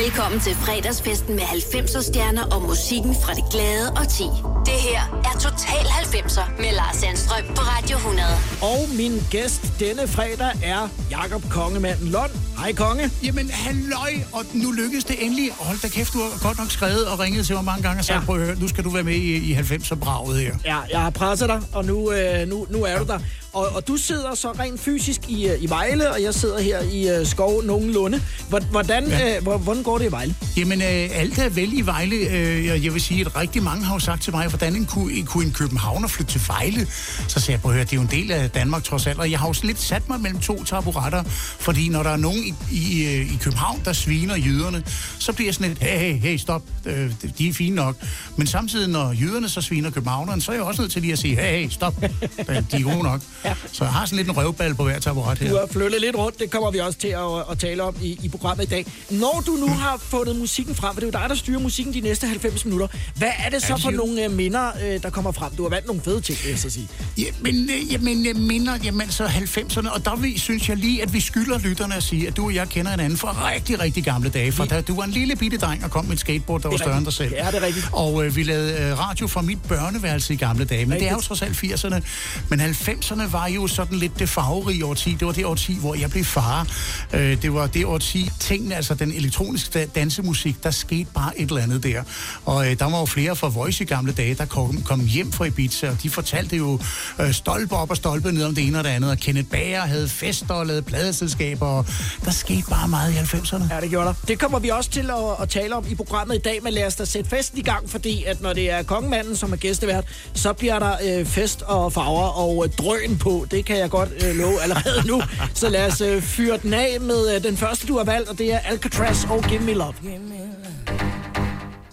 Velkommen til fredagsfesten med 90'er stjerner og musikken fra det glade og ti. Det her er Total 90'er med Lars Sandstrøm på Radio 100. Og min gæst denne fredag er Jakob Kongemanden Lund. Hej Konge. Jamen, halløj, og nu lykkedes det endelig. Hold da kæft, du har godt nok skrevet og ringet til mig mange gange og sagt, Ja. ja. prøv at høre, nu skal du være med i, i 90'er-braget her. Ja, jeg har presset dig, og nu, øh, nu, nu er du der. Og, og du sidder så rent fysisk i, øh, i Vejle, og jeg sidder her i øh, skov nogenlunde. Hvor- Hvordan, ja. øh, hvor- hvordan går det i Vejle? Jamen, øh, alt er vel i Vejle. Øh, jeg vil sige, at rigtig mange har jo sagt til mig, hvordan en kunne, en, kunne en københavner flytte til Vejle? Så sagde jeg, prøv at høre, det er jo en del af Danmark trods alt. Og jeg har jo lidt sat mig mellem to taburetter, fordi når der er nogen i, i, øh, i København, der sviner jyderne, så bliver jeg sådan lidt, hey, hey, hey, stop, øh, de er fine nok. Men samtidig, når jyderne så sviner københavneren, så er jeg også nødt til lige at sige, hey, hey, stop, de er gode nok. Ja. Så jeg har sådan lidt en røvball på hver taburet her. Du har flyttet lidt rundt, det kommer vi også til at, at tale om i, i programmet i dag. Når du nu har fundet musikken frem, for det er jo dig, der styrer musikken de næste 90 minutter, hvad er det så for nogle øh, minder, øh, der kommer frem? Du har valgt nogle fede ting, vil jeg så sige. Jamen, øh, jamen, minder, jamen, så 90'erne, og der vi, synes jeg lige, at vi skylder lytterne at sige, at du og jeg kender hinanden fra rigtig, rigtig gamle dage. For da du var en lille bitte dreng og kom med et skateboard, der var større end dig rigtigt. selv. Ja, det er rigtigt. Og øh, vi lavede øh, radio fra mit børneværelse i gamle dage, men det er jo Rigtigt. trods alt 80'erne. Men 90'erne var jo sådan lidt det farverige årti. Det var det årti, hvor jeg blev far. Øh, det var det årti, tingene, altså den elektroniske dansemusik, der skete bare et eller andet der. Og øh, der var jo flere fra Voice i gamle dage, der kom, kom hjem fra Ibiza, og de fortalte jo øh, stolpe op og stolpe ned om det ene og det andet. Og Kenneth Bager havde fester og lavede pladeselskaber, og der skete bare meget i 90'erne. Ja, det gjorde der. Det kommer vi også til at, at tale om i programmet i dag, men lad os da sætte festen i gang, fordi at når det er kongemanden, som er gæstevært, så bliver der øh, fest og farver og øh, drøn på. Det kan jeg godt øh, love allerede nu. Så lad os øh, fyre den af med øh, den første, du har valgt, og det er Alcatraz og Give Me Love. Give me love.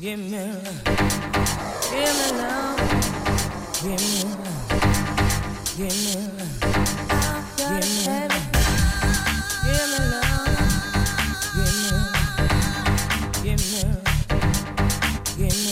Give me love. Give me love. Give me love. Give me love. Give me love. Give me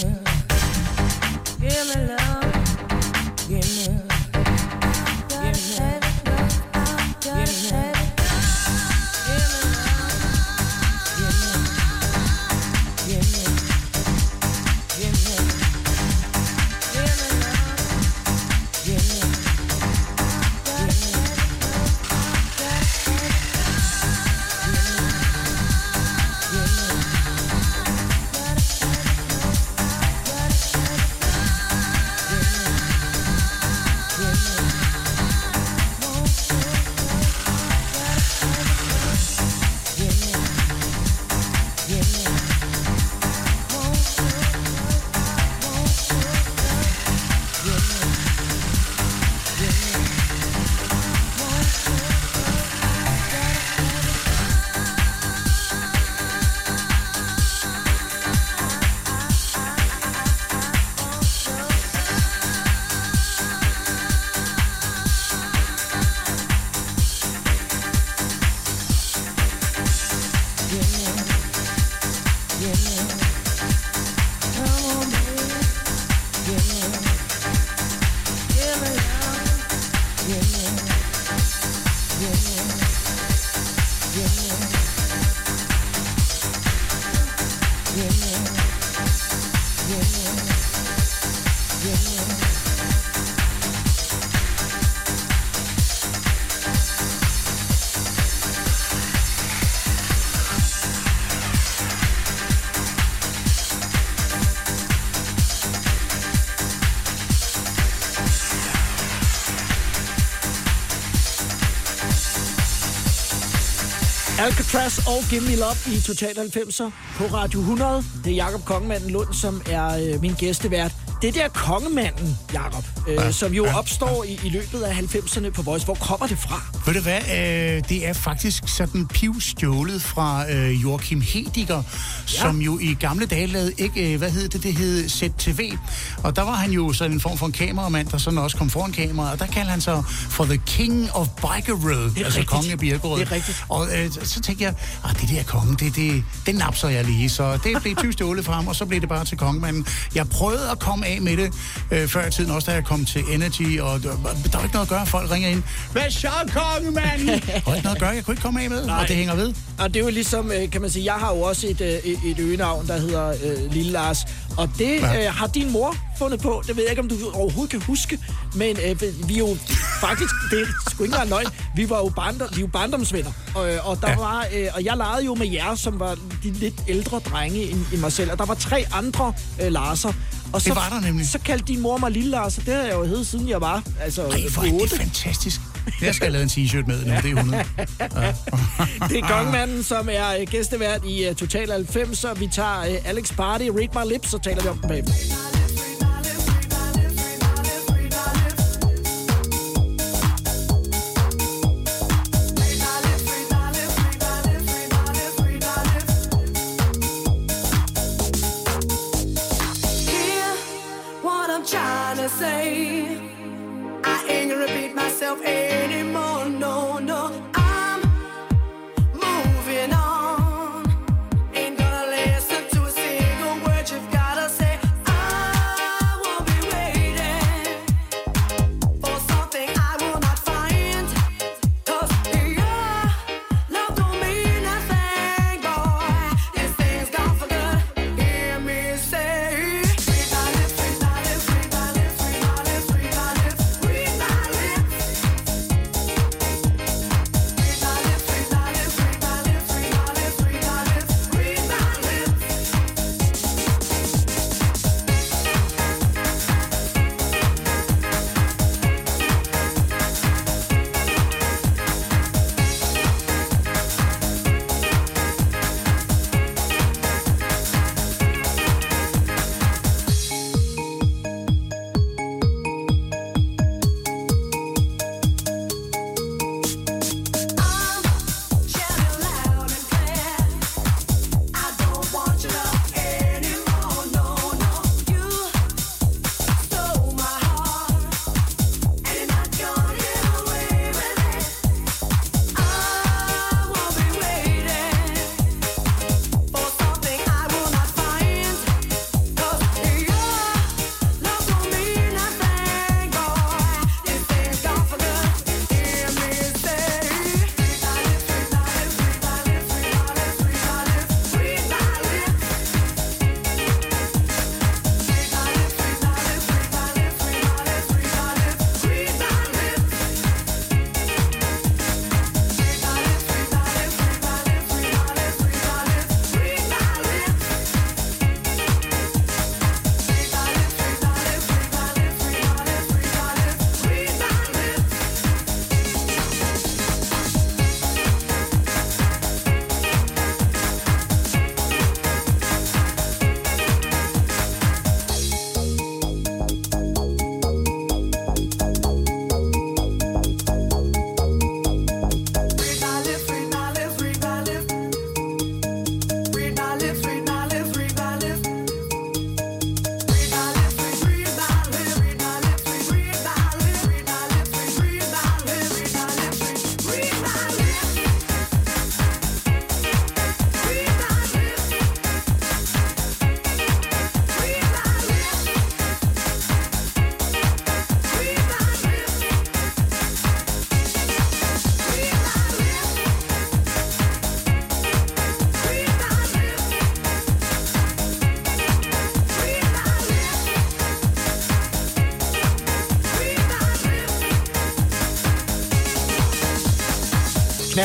Alcatraz og Give Me Love i Total 90'er på Radio 100. Det er Jakob Kongemanden Lund, som er øh, min gæstevært. Det der Kongemanden, Jakob, øh, ja, som jo ja, opstår i, i løbet af 90'erne på Voice. Hvor kommer det fra? Ved du hvad, øh, det er faktisk sådan pivstjålet fra øh, Joachim Hediger, ja. som jo i gamle dage lavede, ikke, øh, hvad hed det, det hed ZTV. Og der var han jo sådan en form for en kameramand, der sådan også kom foran kameraet, og der kaldte han sig for The King of Biker Road, altså rigtigt. kongen af Birkerød. Det er rigtigt. Og øh, så tænkte jeg, ah, det der konge, det, det, det napser jeg lige. Så det blev tyvstjålet fra ham, og så blev det bare til kongemanden. Jeg prøvede at komme af med det øh, før i tiden, også da jeg kom til Energy, og der, der var ikke noget at gøre, folk ringer ind. Hvad så, konge, mand? Der var ikke noget at gøre, jeg kunne ikke komme af med, Nej. og det hænger ved. Og det er jo ligesom, øh, kan man sige, jeg har jo også et, øh, et et øgenavn, der hedder øh, Lille Lars. Og det øh, har din mor fundet på. Det ved jeg ikke, om du overhovedet kan huske. Men øh, vi er jo faktisk, det er sgu ikke engang løgn, vi var jo, barndom, vi jo barndomsvenner. Og, øh, og, der Ja. var, øh, og jeg legede jo med jer, som var de lidt ældre drenge end, end mig selv. Og der var tre andre øh, Larser. Og så, var der nemlig. Så kaldte din mor mig Lille Lars, og det har jeg jo heddet, siden jeg var altså, Ej, hvor er det fantastisk. Jeg skal have lavet en t-shirt med nu, det er 100. Det er Kongmanden, som er øh, gæstevært i øh, Total 90, så vi tager øh, Alex Party, Read My Lips, så taler vi om den bagefter.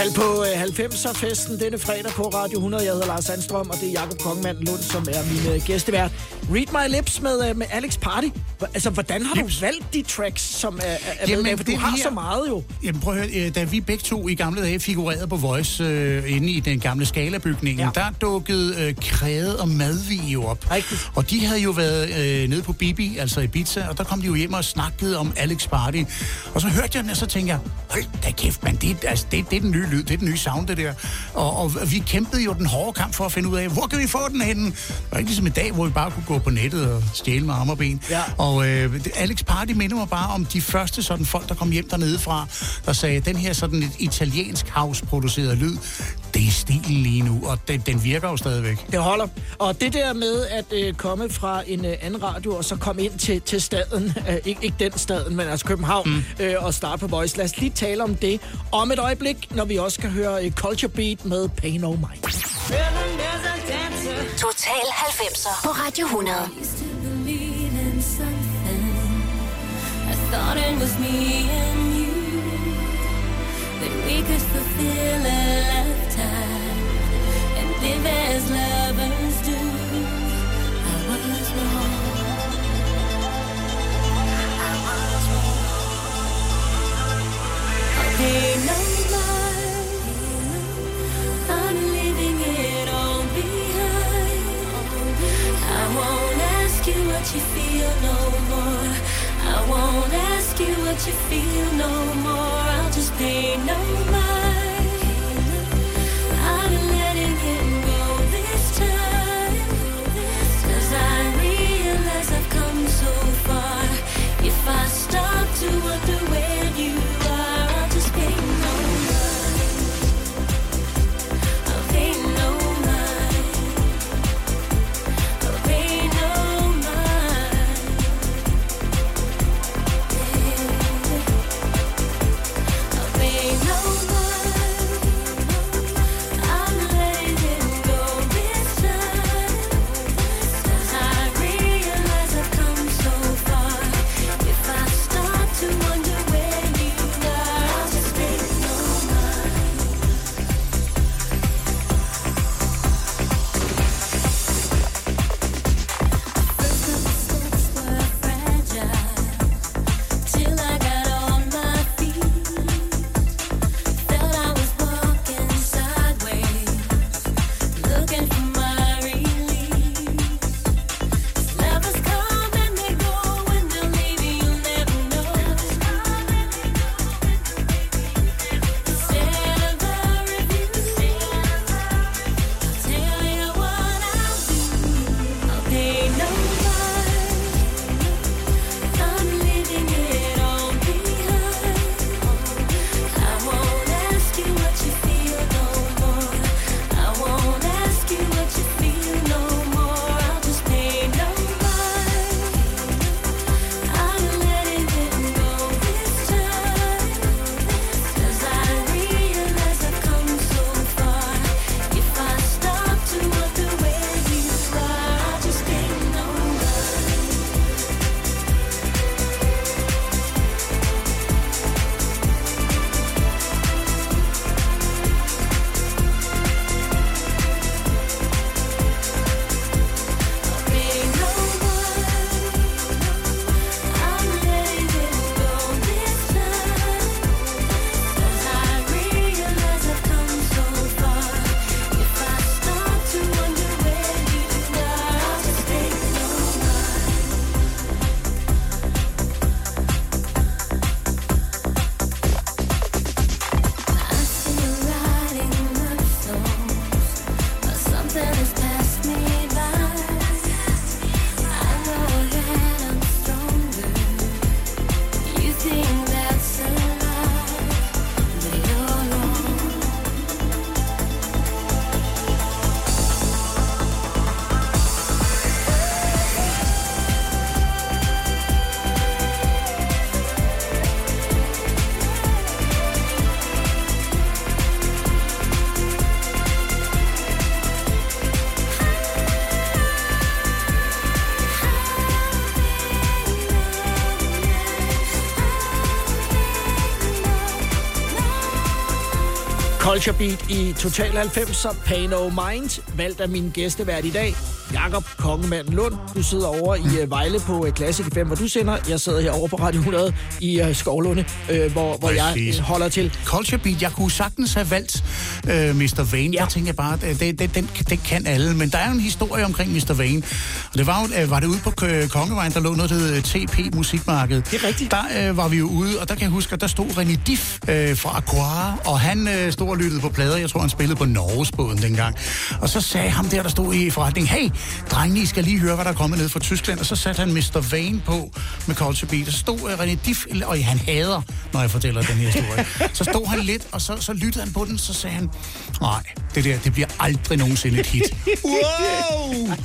Knald på øh, 90'er-festen denne fredag på Radio 100. Jeg hedder Lars Sandstrøm, og det er Jakob Kongmand Lund, som er min øh, gæstevært. Read My Lips med, øh, med Alex Party. Altså, hvordan har du valgt de tracks, som er, er Jamen, med? For du har her- så meget jo. Jamen prøv at høre, øh, da vi begge to i gamle dage figurerede på Voice øh, inde i den gamle Scala-bygningen, Ja. der dukkede øh, Kræde og Madvig jo op. Rigtigt. Og de havde jo været øh, nede på Bibi, altså i Ibiza, og der kom de jo hjem og snakkede om Alex Party. Og så hørte jeg den, og så tænkte jeg, hold da kæft, man, det, altså, det, det er den nye lyd, det er den nye sound, det der. Og, og vi kæmpede jo den hårde kamp for at finde ud af, hvor kan vi få den henne? Det var ikke ligesom i dag, hvor vi bare kunne gå på nettet og stjæle med arme og ben. Ja. Og øh, det- Alex Party minder mig bare om de første sådan folk, der kom hjem dernede fra, der sagde, den her sådan et italiensk house-produceret lyd, det er stilen lige nu, og den, den virker jo stadigvæk. Det holder. Og det der med at øh, komme fra en øh, anden radio, og så komme ind til, til staden, øh, ikke, ikke den staden, men altså København, mm. øh, og starte på Voice. Lad os lige tale om det om et øjeblik, når vi også skal høre øh, Culture Beat med Pay No Mind. Total 90'er på Radio 100. Thought it was me and you. That we could fulfill a lifetime and live as lovers do. I was wrong. I was wrong. I'll you what you feel no more. I'll just pay no mind. Culture Beat i Total 90'er Pay No Mind, valgt af min gæstevært i dag, Jakob Kongemanden Lund. Du sidder over i uh, Vejle på uh, Classic 5, hvor du sender. Jeg sidder herovre på Radio 100 i uh, Skovlunde, uh, hvor, hvor jeg Præcis. uh, holder til. Culture Beat, jeg kunne sagtens have valgt øh, Mr. Vane. Ja. Der tænker jeg bare, det, det, den, den kan alle. Men der er jo en historie omkring Mr. Vane. Og det var jo, øh, var det ude på Kongevejen, der lå noget, der hed TP Musikmarked. Det er rigtigt. Der øh, var vi jo ude, og der kan jeg huske, at der stod René Diff øh, fra Aquara, og han øh, stod og lyttede på plader. Jeg tror, han spillede på Norgesbåden dengang. Og så sagde ham der, der stod i forretningen, hey, drengene, I skal lige høre, hvad der er kommet ned fra Tyskland. Og så satte han Mr. Vane på med Culture Beat. Og så stod øh, René Diff, og han hader, når jeg fortæller den her historie. så stod han lidt, og så, så lyttede han på den, så sagde han, nej, det der, det bliver aldrig nogensinde et hit. wow!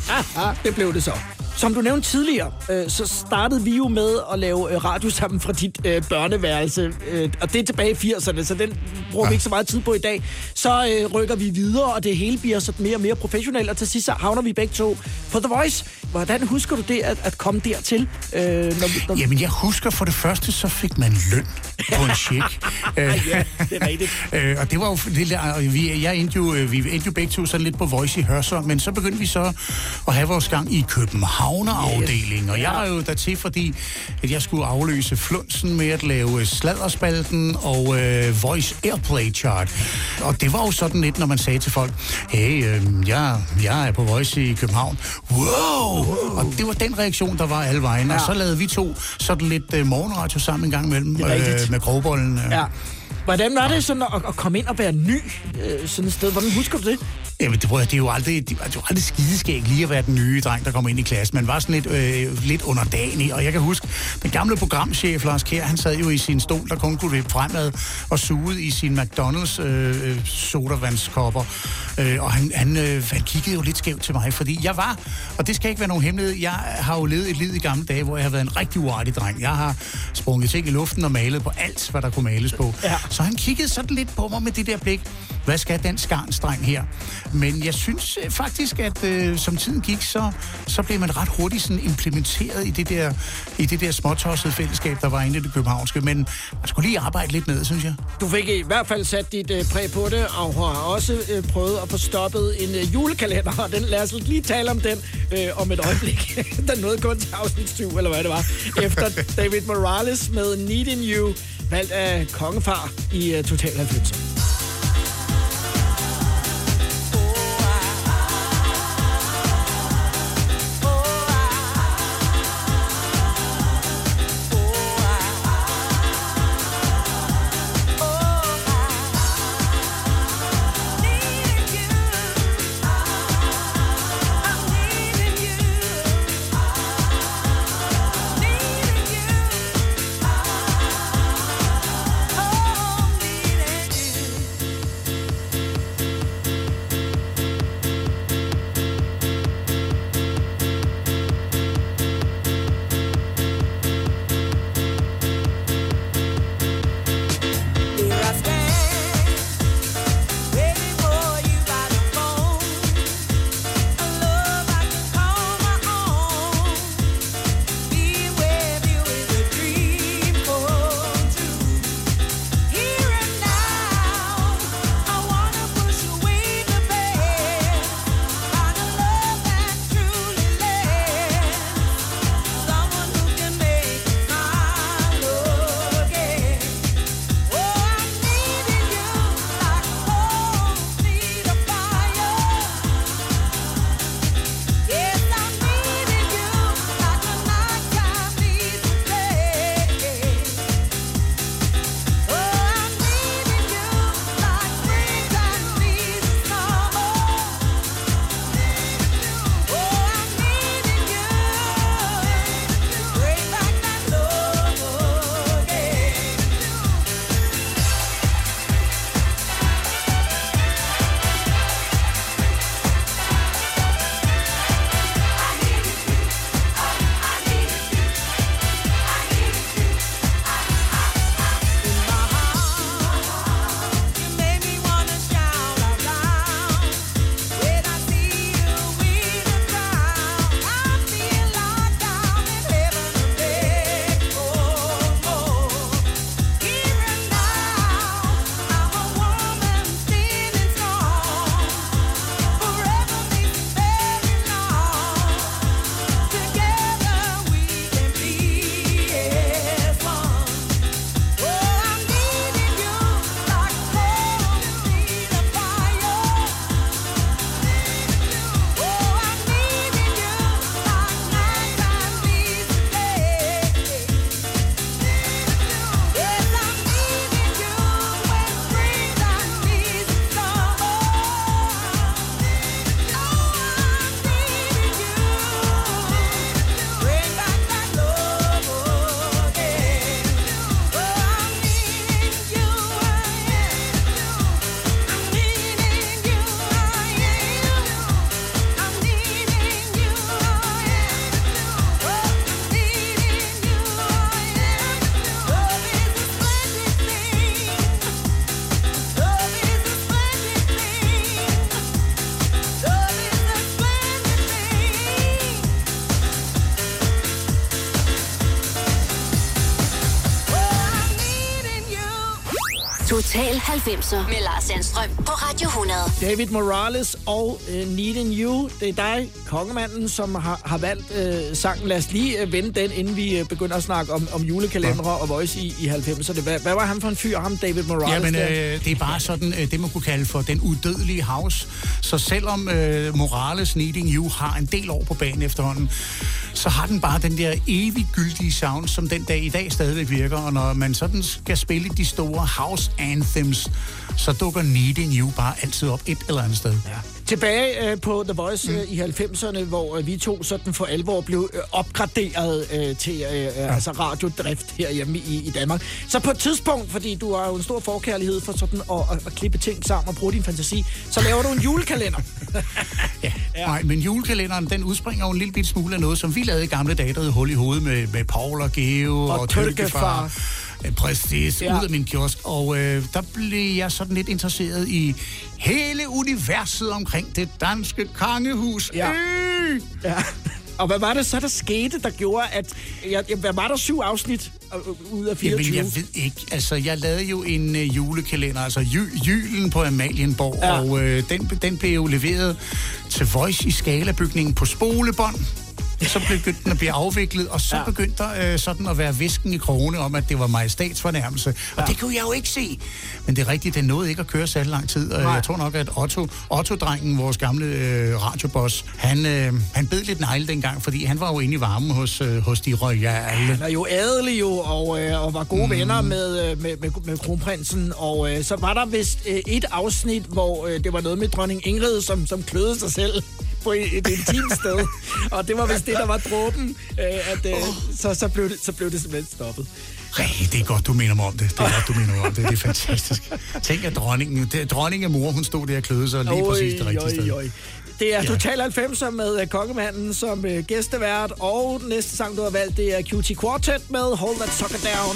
Det blev det så. Som du nævnte tidligere, øh, så startede vi jo med at lave øh, radio sammen fra dit øh, børneværelse. Øh, og det er tilbage i 80'erne, så den bruger vi ikke så meget tid på i dag. Så øh, rykker vi videre, og det hele bliver så mere og mere professionelt. Og til sidst så havner vi begge to på The Voice. Hvordan husker du det at, at komme dertil? Øh, når, når, Jamen, jeg husker for det første, så fik man løn på en check. Øh, ja, det er rigtigt. Øh, og det var jo, det, der- og vi, jeg endte jo, øh, vi endte jo begge to sådan lidt på Voice i Hørsholm, men så begyndte vi så at have vores gang i Københavner-afdelingen, og jeg var jo dertil, fordi at jeg skulle afløse Flunsen med at lave Sladderspalten og øh, Voice Airplay Chart. Og det var jo sådan lidt, når man sagde til folk, hey, øh, jeg, jeg er på Voice i København. Wow! Og det var den reaktion, der var alle vejen. Ja. Og så lavede vi to sådan lidt øh, morgenradio sammen en gang imellem øh, med Grovbollen. Øh. Ja. Hvordan var det sådan at, at komme ind og være ny øh, sådan et sted? Hvordan husker du det? Jamen, det, det er jo aldrig, det, det er jo aldrig skideskæg lige at være den nye dreng, der kommer ind i klassen. Man var sådan lidt, øh, lidt underdanig, og jeg kan huske, den gamle programchef Lars Kjær, han sad jo i sin stol, der kun kunne vippe fremad og sugede i sin McDonald's øh, øh, sodavandskopper. Øh, og han, han, øh, han kiggede jo lidt skævt til mig, fordi jeg var, og det skal ikke være nogen hemmelighed, jeg har jo levet et liv i gamle dage, hvor jeg har været en rigtig uartig dreng. Jeg har sprunget ting i luften og malet på alt, hvad der kunne males på. Ja. Så han kiggede sådan lidt på mig med det der blik. Hvad skal den skarnstreng her? Men jeg synes øh, faktisk, at øh, som tiden gik, så, så blev man ret hurtigt sådan implementeret i det der, i det der småtossede fællesskab, der var inde i det københavnske. Men man skulle lige arbejde lidt med, synes jeg. Du fik i hvert fald sat dit øh, præg på det, og har også øh, prøvet at få stoppet en øh, julekalender, og den, lad os lige tale om den øh, om et øjeblik. den nåede kun til afsnit 7, eller hvad det var, efter David Morales med Needing You, valgt af kongefar i øh, Total 90. 90'er med Lars Sandstrøm på Radio 100. David Morales og uh, Needing You. Det er dig, kongemanden, som har, har valgt uh, sangen. Lad os lige uh, vende den, inden vi uh, begynder at snakke om, om julekalendere og Voice i, i 90'erne. Hvad, hvad var han for en fyr, ham David Morales? Jamen, der? øh, det er bare sådan, øh, det man kunne kalde for den udødelige house. Så selvom øh, Morales Needing You har en del år på banen efterhånden, så har den bare den der evig gyldige sound, som den dag i dag stadigvæk virker. Og når man sådan skal spille de store house anthems, så dukker Needing You bare altid op et eller andet sted. Ja. Tilbage øh, på The Voice øh, i 90'erne, hvor øh, vi to sådan for alvor blev øh, opgraderet øh, til øh, ja. altså radiodrift herhjemme i, i Danmark. Så på et tidspunkt, fordi du har jo en stor forkærlighed for sådan at, at, at klippe ting sammen og bruge din fantasi, så laver du en julekalender. Ja. ja. Nej, men julekalenderen, den udspringer jo en lille bit smule af noget, som vi lavede i gamle dage, der hed Hul i hovedet med, med Paul og Geo og, og Tølkefar. Øh, Præcis, Ja. ud af min kiosk. Og øh, der blev jeg sådan lidt interesseret i hele universet omkring det danske kongehus. Ja. Øh! ja. Og hvad var det så, der skete, der gjorde, at... Ja, ja, hvad var der syv afsnit øh, ud af 24? Jamen, jeg ved ikke. Altså, jeg lavede jo en øh, julekalender, altså jy- Julen på Amalienborg, ja. og øh, den, den blev jo leveret til Voice i Skalabygningen på spolebånd. Så begyndte den at blive afviklet, og så Ja. begyndte der øh, sådan at være visken i krone om, at det var majestatsfornærmelse. Og Ja. det kunne jeg jo ikke se. Men det er rigtigt, den nåede ikke at køre særlig lang tid. Og Nej. jeg tror nok, at Otto, Otto-drengen, vores gamle øh, radioboss, han, øh, han bed lidt negle dengang, fordi han var jo inde i varmen hos, øh, hos de royale. Han er jo adelig jo, og, øh, og var gode mm. venner med, øh, med, med, med kronprinsen. Og øh, så var der vist øh, et afsnit, hvor øh, det var noget med dronning Ingrid, som, som kløede sig selv på et, et intimt sted. Og det var vist det, der var dråben, øh, at øh, så, så, blev det, så blev det simpelthen stoppet. Ej, det er godt, du minder mig om det. Det er godt, du minder mig om det. Det er fantastisk. Tænk, at dronningen, det, dronningen mor, hun stod der og kløede sig lige præcis det rigtige sted. oj. Det er Ja. Total 90'er med uh, Kongemanden som uh, gæstevært, og næste sang, du har valgt, det er QT Quartet med Hold That Sucker Down.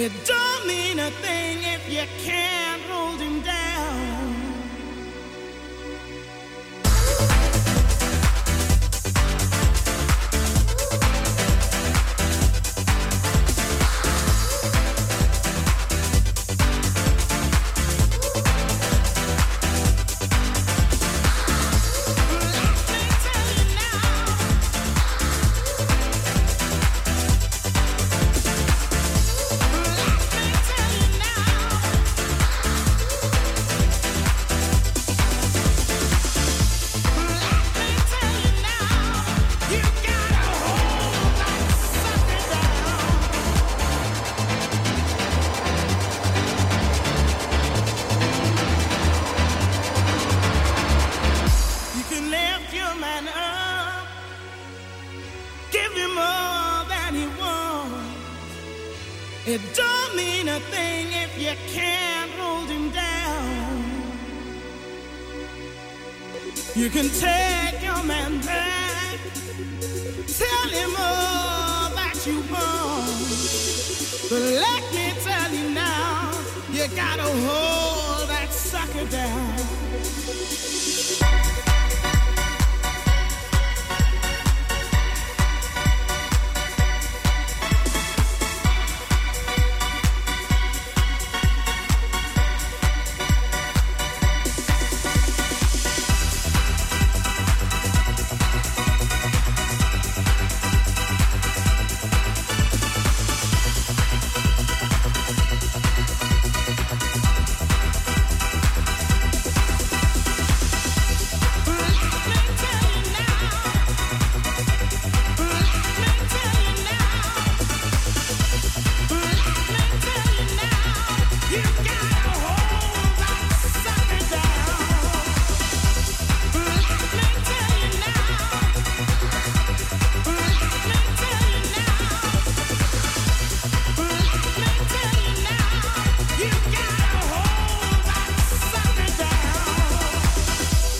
It don't mean a thing if you can't hold him down.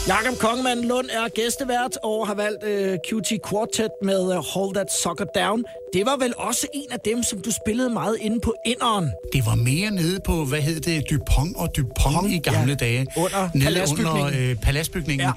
Jakob Kongemann Lund er gæstevært og har valgt øh, uh, QT Quartet med uh, Hold That Sucker Down. Det var vel også en af dem, som du spillede meget inde på inderen. Det var mere nede på, hvad hed det, Dupont og Dupont i gamle ja. dage. Under nede paladsbygningen. under øh, paladsbygningen, Ja.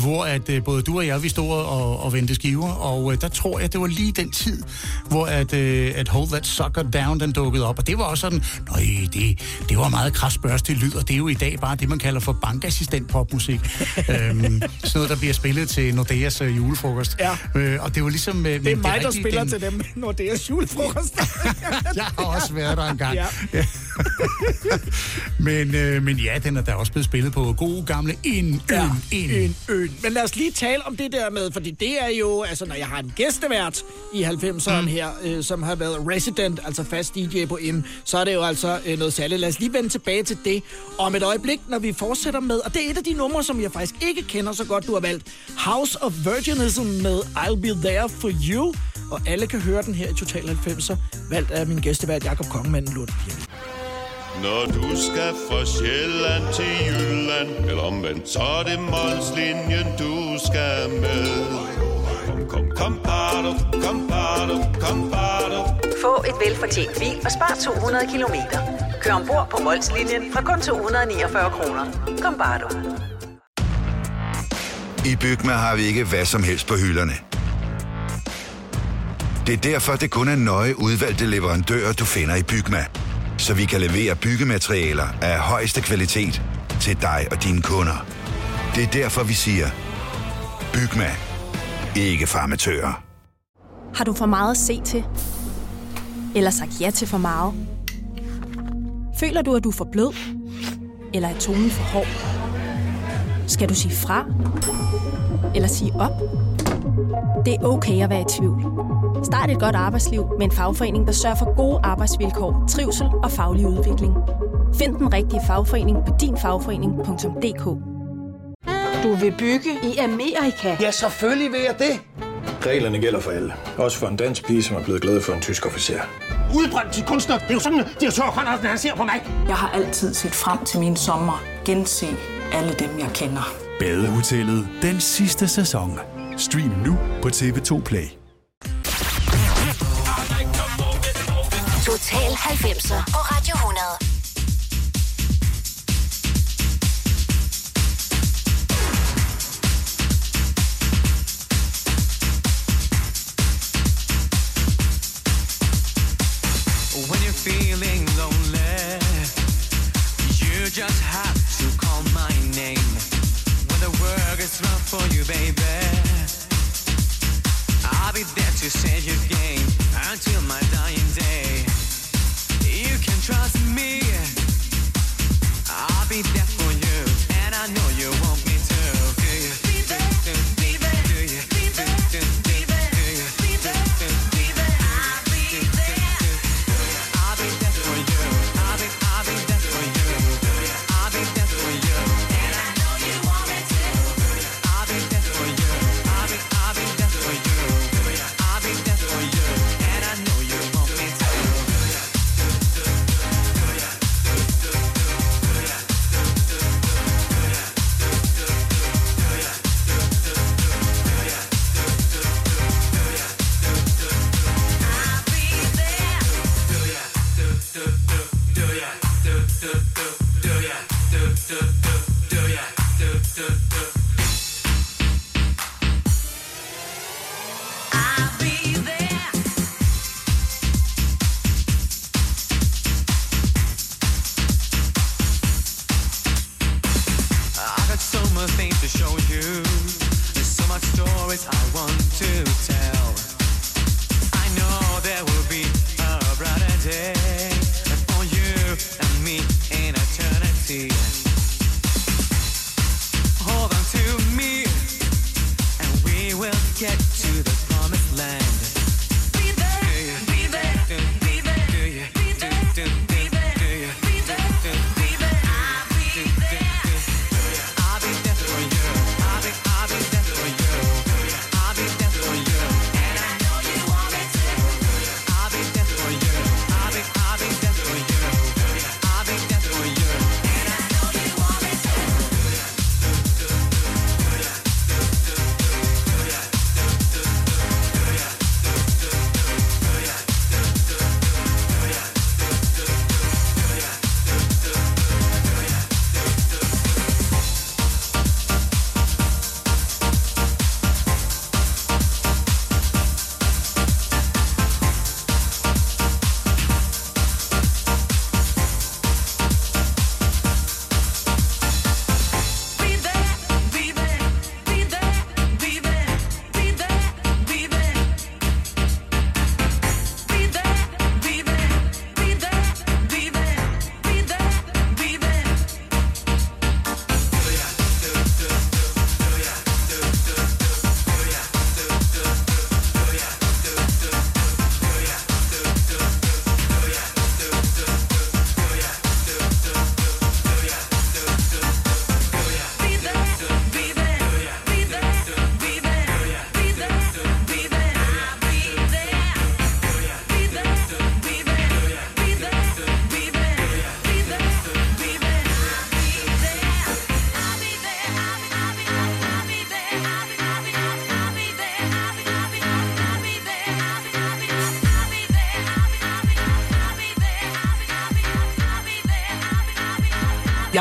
hvor at, øh, både du og jeg, vi stod og, og vendte skiver, og øh, der tror jeg, det var lige den tid, hvor at, øh, at Hold That Sucker Down, den dukkede op, og det var også sådan, nøj, det, det var meget krasbørstig lyd, og det er jo i dag bare det, man kalder for bankassistent popmusik. øhm, sådan noget, der bliver spillet til Nordeas øh, julefrokost. Ja. Øh, og det var ligesom... Øh, Det er mig, der spiller til dem, når det er julefrokost. jeg har også været der engang. Ja. Men, øh, men ja, den er der også blevet spillet på gode gamle en, Ja, en. en øn. Men lad os lige tale om det der med, fordi det er jo, altså når jeg har en gæstevært i 90'erne mm. her, øh, som har været resident, altså fast DJ på M, så er det jo altså øh, noget særligt. Lad os lige vende tilbage til det om et øjeblik, når vi fortsætter med, og det er et af de numre, som jeg faktisk ikke kender så godt, du har valgt. House of Virginism med I'll Be There For You, og alle kan høre den her i Total 90'er, valgt af min gæstevært Jakob Kongemann Lund. Når du skal fra Sjælland til Jylland Eller omvendt, så er det Molslinjen, du skal med Kom, kom, kom, bado, kom, bado, kom, bado. Få et velfortjent bil og spar 200 kilometer. Kør ombord på Molslinjen fra kun 249 kroner. Kom bare du. I Bygma har vi ikke hvad som helst på hylderne. Det er derfor, det kun er nøje udvalgte leverandører, du finder i Bygma. Så vi kan levere byggematerialer af højeste kvalitet til dig og dine kunder. Det er derfor, vi siger, Bygma. Ikke farmatører. Har du for meget at se til? Eller sagt ja til for meget? Føler du, at du er for blød? Eller er tonen for hård? Skal du sige fra? Eller sige op? Det er okay at være i tvivl. Start et godt arbejdsliv med en fagforening, der sørger for gode arbejdsvilkår, trivsel og faglig udvikling. Find den rigtige fagforening på dinfagforening.dk Du vil bygge i Amerika? Ja, selvfølgelig vil jeg det. Reglerne gælder for alle. Også for en dansk pige, som er blevet glad for en tysk officer. Udbrændt til kunstner. Det er jo sådan, at de har tørt, han ser på mig. Jeg har altid set frem til min sommer. Gense alle dem, jeg kender. Badehotellet den sidste sæson. Stream nu på TV2 Play. Total 90'er på Radio 100.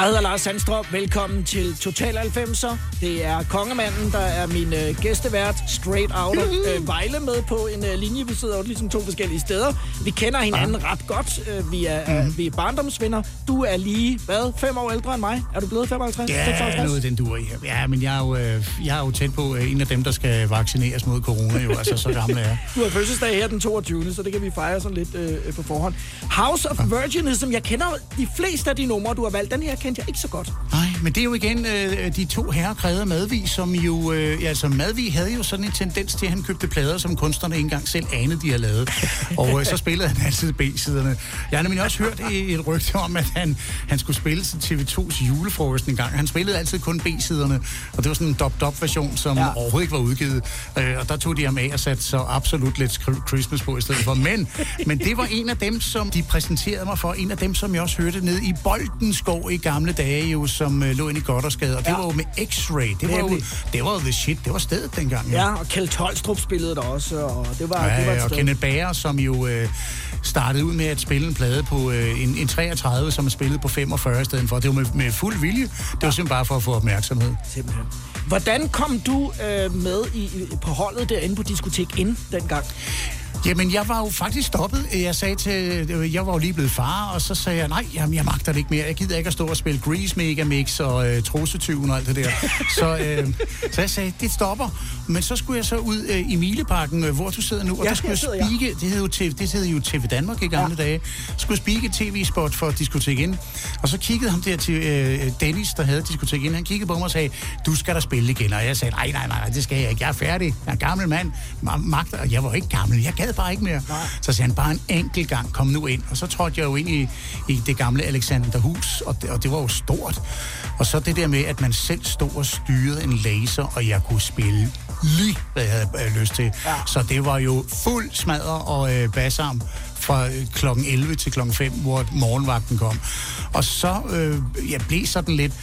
Jeg hedder Lars Sandstrøm. Velkommen til Total 90'er. Det er kongemanden, der er min øh, gæstevært, straight out of øh, Vejle med på en øh, linje. Vi sidder jo ligesom to forskellige steder. Vi kender hinanden ret godt. Øh, vi, er, øh, vi er barndomsvenner. Du er lige, hvad, fem år ældre end mig? Er du blevet 55? Ja, 56? noget den duer i. Ja, men jeg er jo, øh, jeg er jo tæt på øh, en af dem, der skal vaccineres mod corona, jo. Altså, så gammel er jeg. Du har fødselsdag her den 22. Så det kan vi fejre sådan lidt øh, på forhånd. House of Virginism. Jeg kender de fleste af de numre, du har valgt. Den her kendte jeg ikke så godt. Nej, men det er jo igen øh, de to herrer krævede Madvig, som jo... Øh, ja, altså Madvig havde jo sådan en tendens til, at han købte plader, som kunstnerne ikke engang selv anede, de havde lavet. Og øh, så spillede han altid B-siderne. Jeg har nemlig også hørt et, et rygte om, at han, han skulle spille til TV2's julefrokost en gang. Han spillede altid kun B-siderne, og det var sådan en dop-dop-version, som ja. overhovedet ikke var udgivet. Øh, og der tog de ham af og satte så absolut lidt Christmas på i stedet for. Men, men det var en af dem, som de præsenterede mig for. En af dem, som jeg også hørte ned i Boldenskov i gamle dage, jo, som øh, lå inde i Goddersgade. Og det Ja. var jo med X-Ray. Det var jo, det var jo the shit. Det var stedet dengang. jo. Ja, og Kjeld Tolstrup spillede der også, og det var, Ja, det var et ja, og sted. Kenneth Bager, som jo øh, startede ud med at spille en plade på øh, en, en 33, som er spillet på 45 i stedet for. Det var med, med fuld vilje. Det var simpelthen bare for at få opmærksomhed. Simpelthen. Hvordan kom du øh, med i, i- på holdet derinde på Diskotek Ind dengang? Jamen, jeg var jo faktisk stoppet. Jeg sagde til, jeg var jo lige blevet far, og så sagde jeg, nej, jamen, jeg magter det ikke mere. Jeg gider ikke at stå og spille Grease Mega Mix og øh, Trosetyven og alt det der. så, øh, så jeg sagde, det stopper. Men så skulle jeg så ud øh, i Mileparken, øh, hvor du sidder nu, og Ja, der skulle jeg spike, det hed jo TV, det hed jo TV Danmark i gamle ja. dage, skulle spike tv-spot for Diskotek Ind. Og så kiggede ham der til øh, Dennis, der havde Diskotek Ind, han kiggede på mig og sagde, du skal der spille igen. Og jeg sagde, nej, nej, nej, det skal jeg ikke. Jeg er færdig. Jeg er gammel mand. Ma- Magter, og jeg var ikke gammel. Jeg gad bare ikke mere. Nej. Så sagde han bare en enkelt gang, kom nu ind. Og så trådte jeg jo ind i, i det gamle Alexanderhus, og det, og det var jo stort. Og så det der med, at man selv stod og styrede en laser, og jeg kunne spille lige, hvad jeg havde øh, lyst til. Ja. Så det var jo fuld smadre og øh, bassarm fra øh, klokken 11 til klokken 5, hvor morgenvagten kom. Og så øh, jeg blev sådan lidt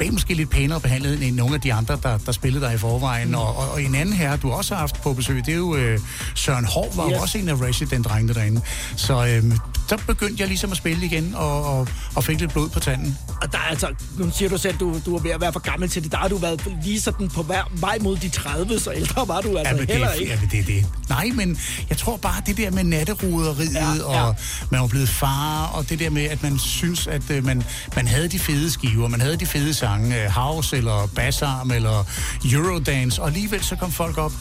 blev måske lidt pænere behandlet end nogle af de andre, der, der spillede der i forvejen. Mm. Og, og, og en anden herre, du også har haft på besøg, det er jo øh, Søren Hård, var yes. Jo også en af Resident-drengene derinde. Så øh, så begyndte jeg ligesom at spille igen, og, og, og fik lidt blod på tanden. Og der er altså, nu siger du selv, at du, du er ved at være for gammel til det. Der har du været lige sådan på vej, vej mod de 30, så ældre var du altså det, heller er- ikke. jamen, det er det. Nej, men jeg tror bare, det der med natteroderiet, ja, Ja, ja. ja. og man var blevet far, og det der med, at man synes, at øh, man, man havde de fede skiver, man havde de fede sange, øh, house eller bassarm eller eurodance, og alligevel så kom folk op,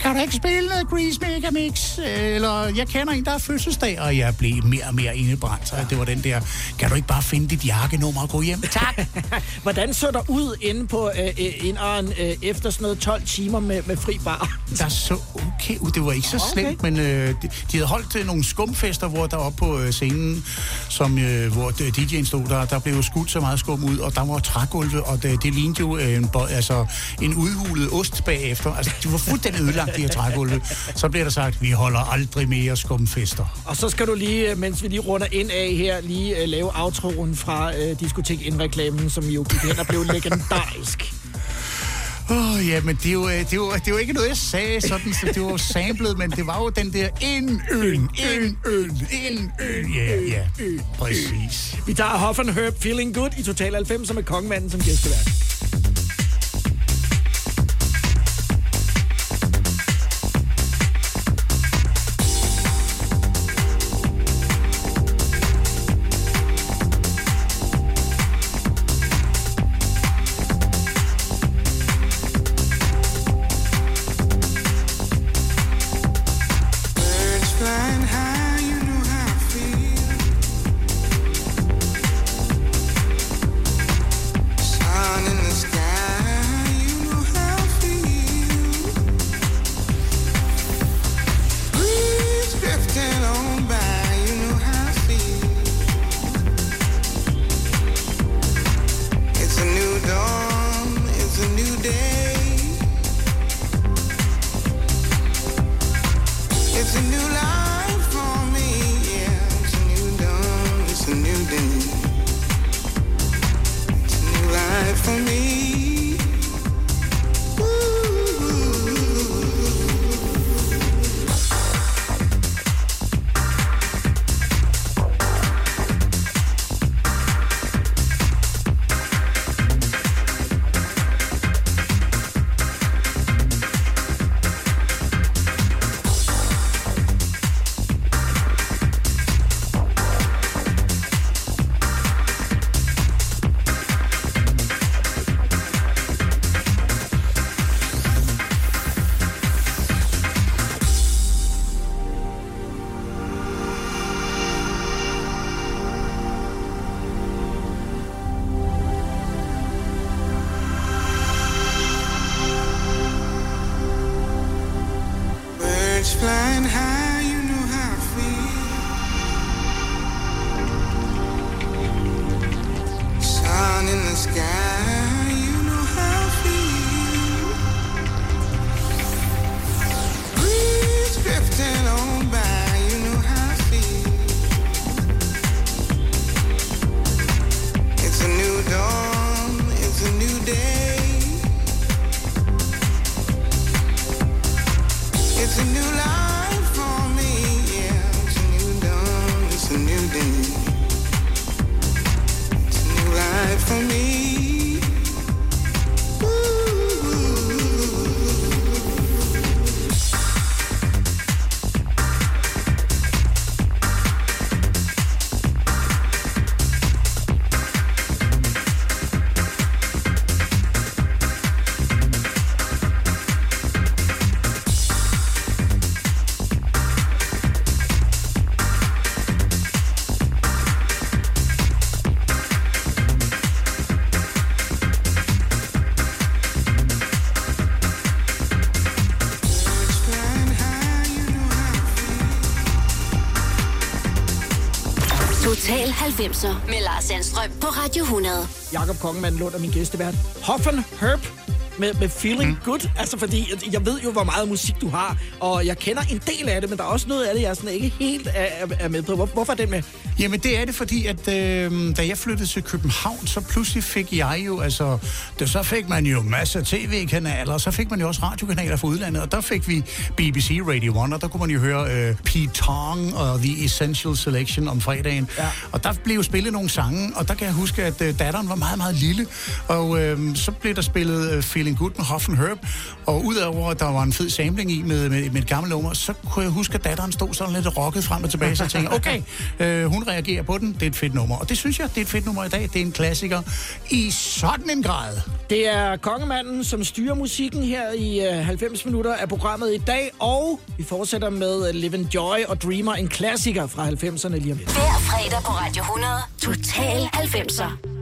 kan du ikke spille noget Grease Mega Mix? Eller jeg kender en, der er fødselsdag, og jeg blev mere og mere indebrændt. Så det var den der, kan du ikke bare finde dit jakkenummer og gå hjem? Tak! Hvordan så der ud inde på øh, øh, inderen øh, efter sådan noget 12 timer med, med fri bar? der så okay ud. Det var ikke så okay. slemt, men øh, de, de havde holdt øh, nogle skumfester, hvor der oppe på øh, scenen, som, øh, hvor DJ'en stod, der, der blev skudt så meget skum ud, og der var trægulve, og det, det lignede jo øh, en, altså, en udhulet ost bagefter. Altså, de var fuldstændig ødelagt, de her trægulve. Så bliver der sagt, vi holder aldrig mere skumfester. Og så skal du lige, øh, mens vi lige runder ind af her, lige uh, lave aftroen fra uh, Diskotek Indreklamen, som jo gik hen og blev legendarisk. Åh, oh, ja, men det er, jo, øh, det, er jo, det er jo ikke noget, jeg sagde sådan, så det var jo samlet, men det var jo den der en øl, en øl, en øl. Ja, ja, præcis. Vi tager Hoff and Herb Feeling Good i Total 90 med Kongemanden som gæstevært. 90'er med Lars Sandstrøm på Radio 100. Jakob Kongemann Lund er min gæstevært. Hoffen Herb med, med Feeling mm. Good. Altså fordi, jeg- jeg ved jo, hvor meget musik du har, og jeg kender en del af det, men der er også noget af det, jeg sådan ikke helt er, er, er med på. Hvor, hvorfor er den med? Jamen det er det, fordi at øh, da jeg flyttede til København, så pludselig fik jeg jo, altså, der, så fik man jo masser af tv-kanaler, og så fik man jo også radiokanaler fra udlandet, og der fik vi BBC Radio 1, og der kunne man jo høre øh, Pete Tong og The Essential Selection om fredagen. Ja. Og der blev jo spillet nogle sange, og der kan jeg huske, at øh, datteren var meget, meget lille, og øh, så blev der spillet øh, Feeling Good med Hoffen Herb, og udover at der var en fed samling i med, med, med et gammelt nummer, så kunne jeg huske, at datteren stod sådan lidt rocket frem og tilbage, så jeg tænkte, okay, øh, hun reagerer på den, det er et fedt nummer. Og det synes jeg, det er et fedt nummer i dag, det er en klassiker i sådan en grad. Det er kongemanden, som styrer musikken her i øh, 90 minutter af programmet i dag, og vi fortsætter med øh, Live and Joy og Dreamer, en klassiker fra 90'erne lige om lidt. Hver fredag på Radio 100. Total 90'er.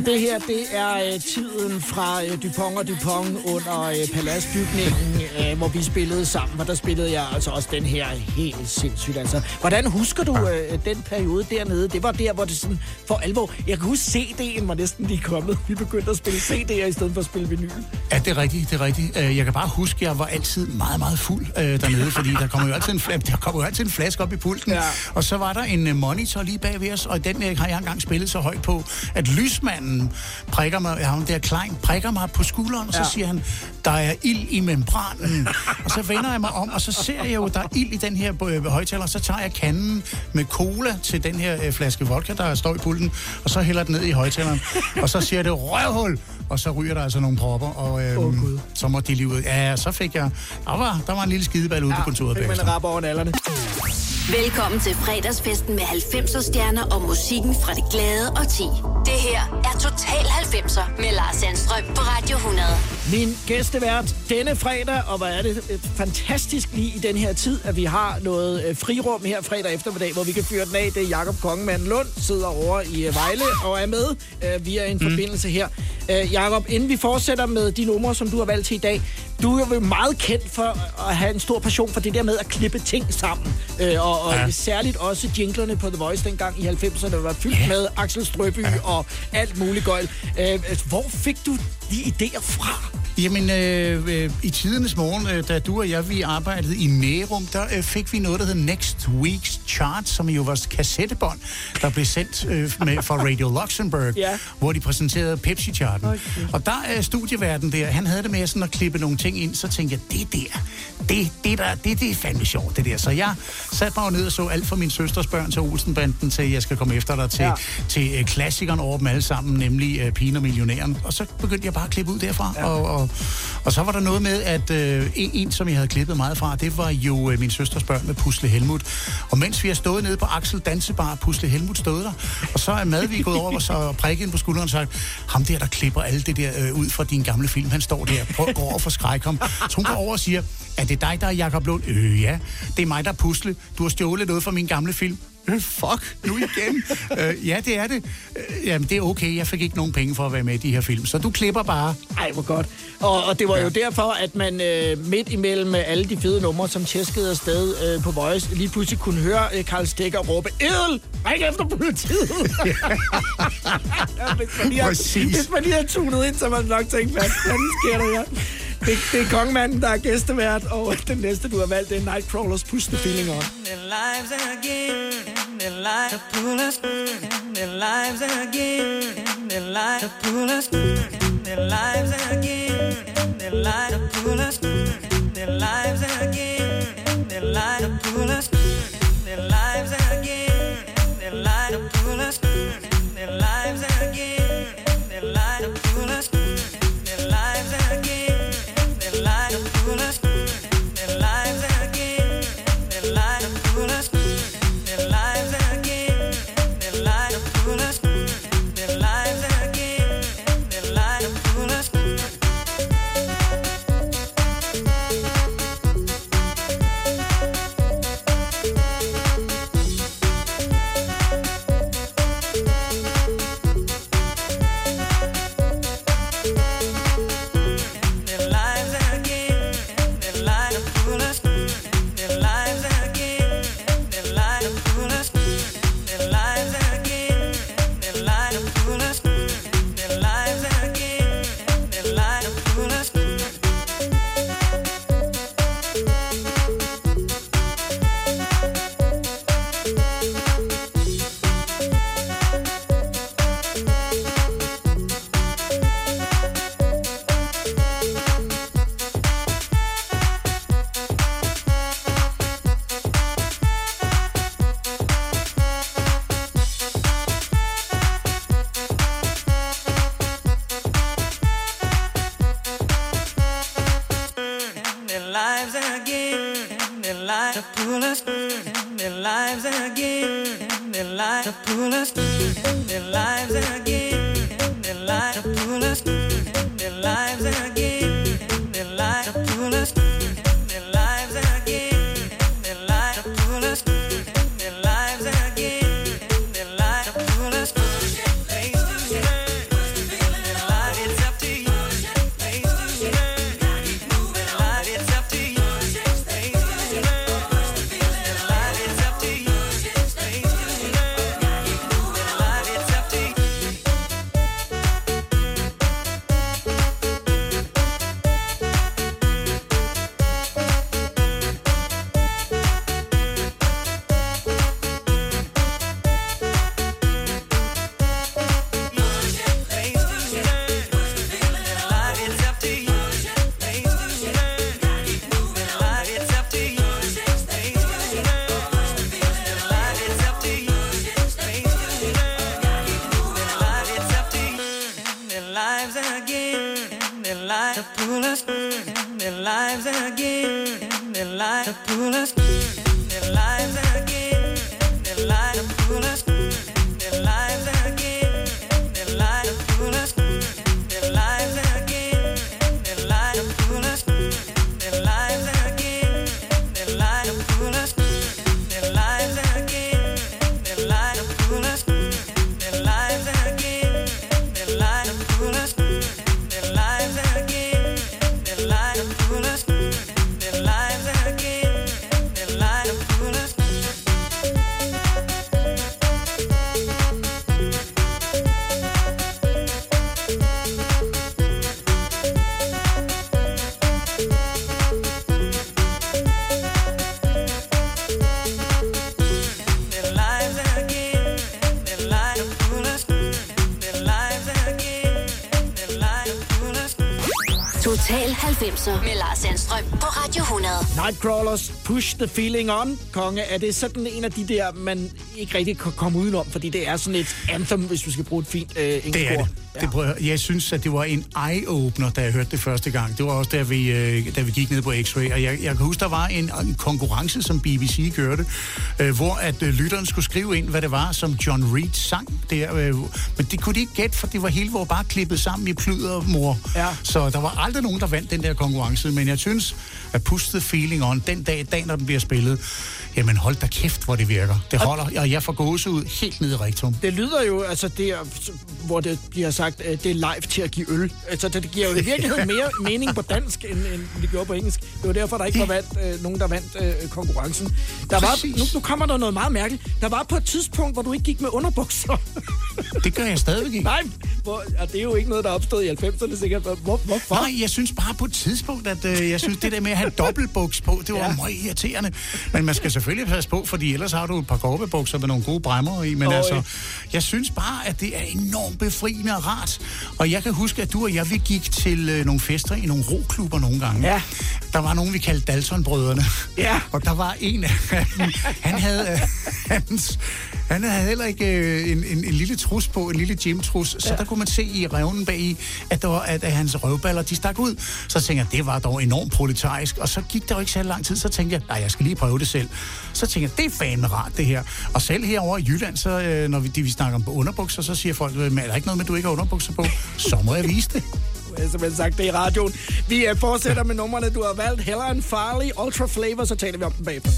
Ja, det her, det er øh, tiden fra øh, Dupont og Dupont under øh, Paladsbygningen, øh, hvor vi spillede sammen, og der spillede jeg altså også den her helt sindssygt. Altså, hvordan husker du øh, den periode dernede? Det var der, hvor det sådan for alvor... Jeg kan huske, CD'en var næsten lige kommet. Vi begyndte at spille CD'er i stedet for at spille vinyl. Ja, det er rigtigt, det er rigtigt. Øh, Jeg kan bare huske, at jeg var altid meget, meget fuld øh, dernede, fordi der kommer jo altid en, fla- der kommer jo altid en flaske op i pulten. Ja. Og så var der en øh, monitor lige bag ved os, og den øh, har jeg engang spillet så højt på, at lysmanden prikker mig, ja, der Klein, prikker mig på skulderen, og så Ja. siger han, der er ild i membranen. og så vender jeg mig om, og så ser jeg jo, der er ild i den her øh, højtaler, så tager jeg kanden med cola til den her øh, flaske vodka, der står i pulten, og så hælder den ned i højtaleren, og så siger det røvhul, og så ryger der altså nogle propper, og øh, oh, så må de lige ud. Ja, så fik jeg, der var, der var en lille skideball ude på kontoret Fik man bagefter. rap over nallerne. Velkommen til fredagsfesten med 90'er stjerner og musikken fra det glade og ti. Det her er Total 90'er med Lars Sandstrøm på Radio 100. Min gæstevært denne fredag, og hvor er det fantastisk lige i den her tid, at vi har noget øh, frirum her fredag eftermiddag, hvor vi kan fyre den af. Det er Jakob Kongemann Lund, sidder over i øh, Vejle og er med øh, via en mm. forbindelse her. Øh, Jakob, inden vi fortsætter med de numre, som du har valgt til i dag, du er jo meget kendt for at have en stor passion for det der med at klippe ting sammen. Øh, og og Ja. særligt også jinglerne på The Voice dengang i 90'erne var fyldt ja. med Axel Strøby ja. og alt muligt gøjl. Øh, hvor fik du de idéer fra? Jamen, øh, øh, i tidernes morgen, øh, da du og jeg vi arbejdede i Nærum, der øh, fik vi noget, der hed Next Week's Chart, som jo var kassettebånd, der blev sendt øh, med, fra Radio Luxembourg, Ja. hvor de præsenterede Pepsi-charten. Okay. Og der er studieverden der, han havde det med sådan at klippe nogle ting ind, så tænkte jeg, det der, det, det der, det, det er fandme sjovt, det der. Så jeg satte mig ned og så alt fra min søsters børn til Olsenbanden, til jeg skal komme efter dig, til, ja. Til øh, klassikeren over dem alle sammen, nemlig øh, Pigen og Millionæren. Og så begyndte jeg bare at klippe ud derfra, ja. og, og, og så var der noget med, at øh, en, en, som jeg havde klippet meget fra, det var jo øh, min søsters børn med Pusle Helmut. Og mens vi har stået nede på Axel Dansebar, Pusle Helmut stod der, og så er mad, vi er gået over og så prikket ind på skulderen og sagt, ham der, der klipper alt det der øh, ud fra din gamle film, han står der, prøv at gå over for skræk ham. Så hun går over og siger, er det dig, der er Jacob Lund? Øh, ja. Det er mig, der er Pusle. Du har stjålet noget fra min gamle film. Øh, fuck, nu igen. øh, ja, det er det. Øh, jamen, det er okay. Jeg fik ikke nogen penge for at være med i de her film. Så du klipper bare. Ej, hvor godt. Og, og det var ja. jo derfor, at man øh, midt imellem alle de fede numre, som tæskede afsted øh, på Voice, lige pludselig kunne høre øh, Karl Stikker råbe, Edel, ring efter politiet! hvis, man lige har, Præcis. hvis man lige har tunet ind, så man nok tænkt, hvad fanden sker der her? Det, det er kongemanden, der er gæstevært, og den næste, du har valgt, det er Nightcrawlers Push the Feeling On. Their lives again, Nightcrawlers, Push the Feeling On, konge. Er det sådan en af de der, man ikke rigtig kan komme udenom? Fordi det er sådan et anthem, hvis vi skal bruge et fint øh, engelsk Det er ord. det. det prøver, jeg- synes, at det var en eye-opener, da jeg hørte det første gang. Det var også, da vi, øh, da vi gik ned på X-Ray. Og jeg, jeg kan huske, der var en, en konkurrence, som BBC kørte, øh, hvor at øh, lytteren skulle skrive ind, hvad det var, som John Reed sang der. Øh, men det kunne de ikke gætte, for det var hele var bare klippet sammen i plyder, mor. Ja. Så der var aldrig nogen, der vandt den der konkurrence. Men jeg synes, at Push the Feeling On, den dag i dag, når den bliver spillet, jamen hold da kæft, hvor det virker. Det holder, og jeg får gåse ud helt ned i rektum. Det lyder jo, altså det, er, hvor det bliver sagt, at det er live til at give øl. Altså det giver jo i virkeligheden mere mening på dansk, end, end det gjorde på engelsk. Det var derfor, der ikke var vandt, øh, nogen, der vandt øh, konkurrencen. Der var, Præcis. nu, nu kommer der noget meget mærkeligt. Der var på et tidspunkt, hvor du ikke gik med underbukser. Det gør jeg stadigvæk ikke. Nej, hvor, og det er jo ikke noget, der er opstået i 90'erne sikkert. Hvor, hvorfor? Nej, jeg synes bare på et tidspunkt, at øh, jeg synes, det der med at have dobbeltbuks på, det var ja. meget irriterende. Men man skal selvfølgelig passe på, fordi ellers har du et par korpebukser med nogle gode bremmer i. Men Øj. altså, jeg synes bare, at det er enormt befriende og rart. Og jeg kan huske, at du og jeg, vi gik til øh, nogle fester i nogle roklubber nogle gange. Ja. Der var nogen, vi kaldte Dalton-brødrene. Ja. Og der var en af dem, han havde, øh, hans, han havde heller ikke øh, en, en, en lille trus på, en lille gymtrus, så Ja. der kunne man se i revnen bag i, at, der var, at, at hans røvballer, de stak ud. Så tænkte jeg, det var dog enormt proletarisk, og så gik der jo ikke så lang tid, så tænkte jeg, nej, jeg skal lige prøve det selv. Så tænkte jeg, det er fandme rart, det her. Og selv herovre i Jylland, så, øh, når vi, de, vi snakker om underbukser, så siger folk, "Men er der ikke noget med, du ikke har underbukser på? Så må jeg vise det. Jeg simpelthen sagt det i radioen. Vi øh, fortsætter med numrene, du har valgt. Helen Farley, Ultra Flavor, så taler vi om den bagefter.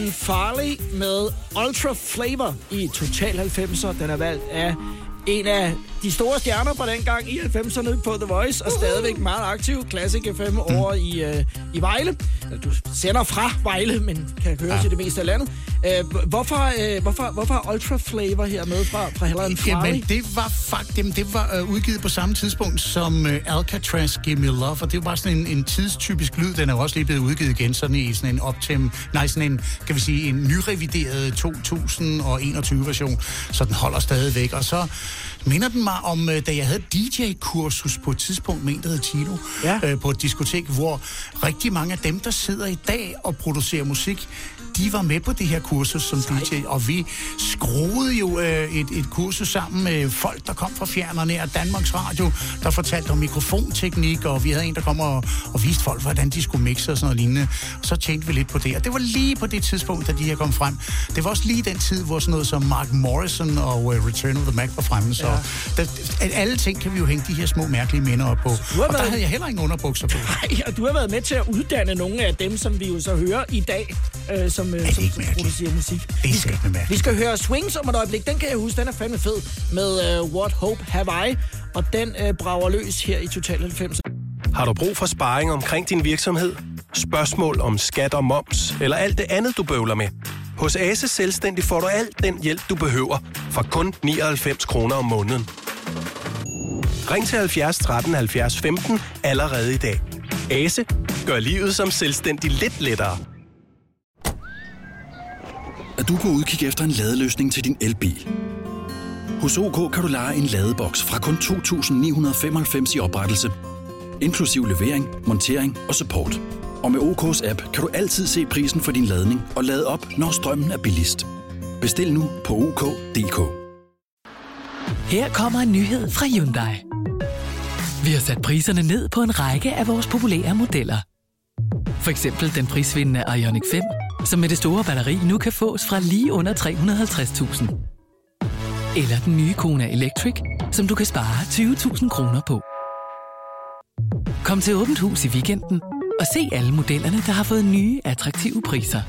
And Farley med Ultra Flavor i Total 90'er. Den er valgt af en af de store stjerner på den gang i 90'erne på The Voice, og stadigvæk meget aktiv. Classic FM over i, øh, i Vejle. Du sender fra Vejle, men kan høre ja. til det meste af landet. Øh, hvorfor, øh, hvorfor, hvorfor Ultra Flavor her med fra, fra Heller and Farley? Jamen, det var faktisk det var øh, udgivet på samme tidspunkt som øh, Alcatraz Give Me Love, og det var sådan en, en tidstypisk lyd. Den er jo også lige blevet udgivet igen, sådan i sådan en optem, nej, sådan en, kan vi sige, en nyrevideret 2021 version, så den holder stadigvæk. Og så minder den mig om, øh, da jeg havde DJ-kursus på et tidspunkt med en, der hed Tino, Ja. øh, på et diskotek, hvor rigtig mange af dem, der sidder i dag og producerer musik, de var med på det her kursus som DJ, og vi skruede jo øh, et, et kursus sammen med folk, der kom fra fjern og Danmarks Radio, der fortalte om mikrofonteknik, og vi havde en, der kom og, og viste folk, hvordan de skulle mixe og sådan noget lignende. Så tjente vi lidt på det, og det var lige på det tidspunkt, da de her kom frem. Det var også lige den tid, hvor sådan noget som Mark Morrison og uh, Return of the Mac var fremme, så Ja. der, at alle ting kan vi jo hænge de her små mærkelige minder op på. har Og der været- havde jeg heller ingen underbukser på. Nej, og du har været med til at uddanne nogle af dem, som vi jo så hører i dag, øh, som, øh, som, som producerer musik. Det er skægt med Vi skal høre Swings om et øjeblik. Den kan jeg huske, den er fandme fed med uh, What Hope Have I. Og den uh, brager løs her i Total 90. Har du brug for sparring omkring din virksomhed? Spørgsmål om skat og moms, eller alt det andet, du bøvler med? Hos Ase Selvstændig får du alt den hjælp, du behøver, for kun 99 kroner om måneden. Ring til 70 13 70 15 allerede i dag. Ase gør livet som selvstændig lidt lettere. Er du på udkig efter en ladeløsning til din elbil. Hos OK kan du lege en ladeboks fra kun 2.995 i oprettelse, inklusiv levering, montering og support. Og med OK's app kan du altid se prisen for din ladning og lade op, når strømmen er billigst. Bestil nu på OK.dk. Her kommer en nyhed fra Hyundai. Vi har sat priserne ned på en række af vores populære modeller. For eksempel den prisvindende Ioniq 5, som med det store batteri nu kan fås fra lige under 350.000. Eller den nye Kona Electric, som du kan spare 20.000 kroner på. Kom til Åbent Hus i weekenden og se alle modellerne, der har fået nye, attraktive priser.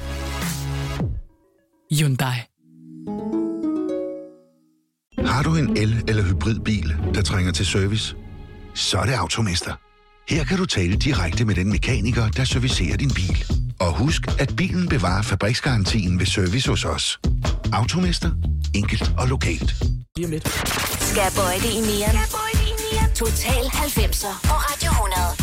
Hyundai. Har du en el- eller hybridbil, der trænger til service? Så er det Automester. Her kan du tale direkte med den mekaniker, der servicerer din bil. Og husk, at bilen bevarer fabriksgarantien ved service hos os. Automester. Enkelt og lokalt. Lige om lidt. Skal bøjle i nieren. Total 90'er på Radio 100.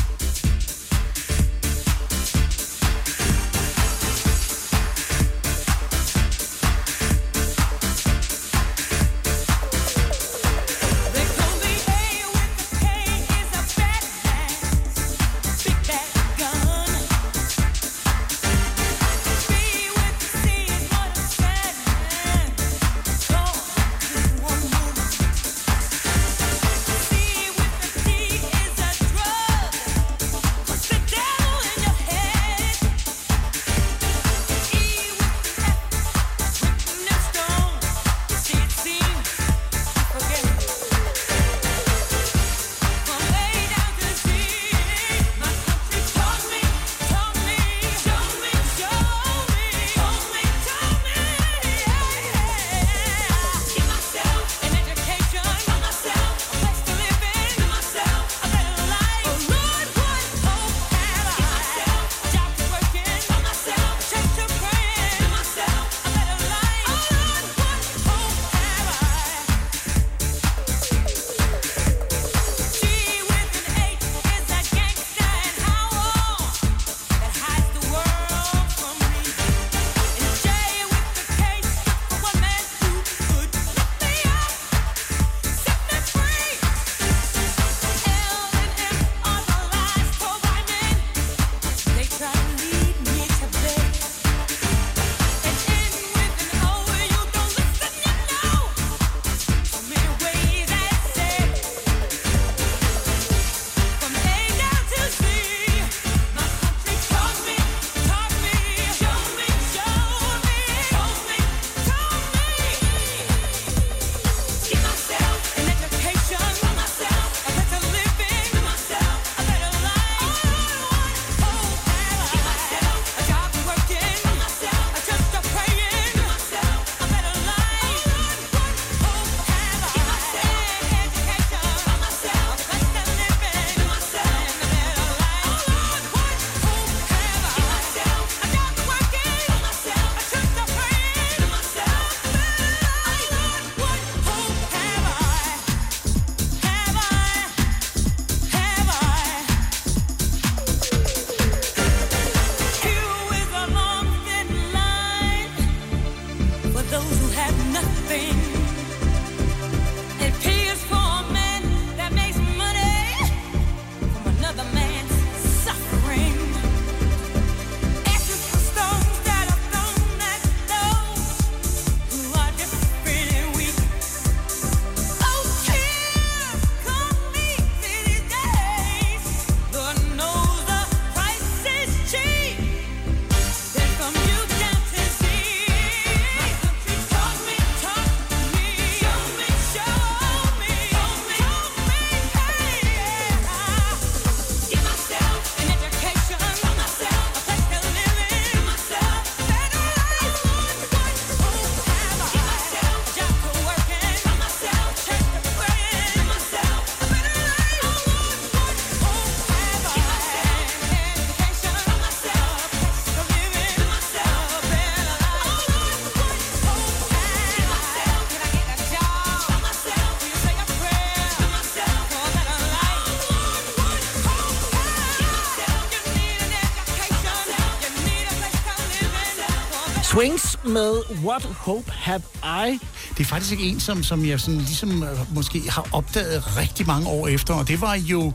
med What Hope Have I? Det er faktisk ikke en, som, som jeg sådan, ligesom øh, måske har opdaget rigtig mange år efter, og det var jo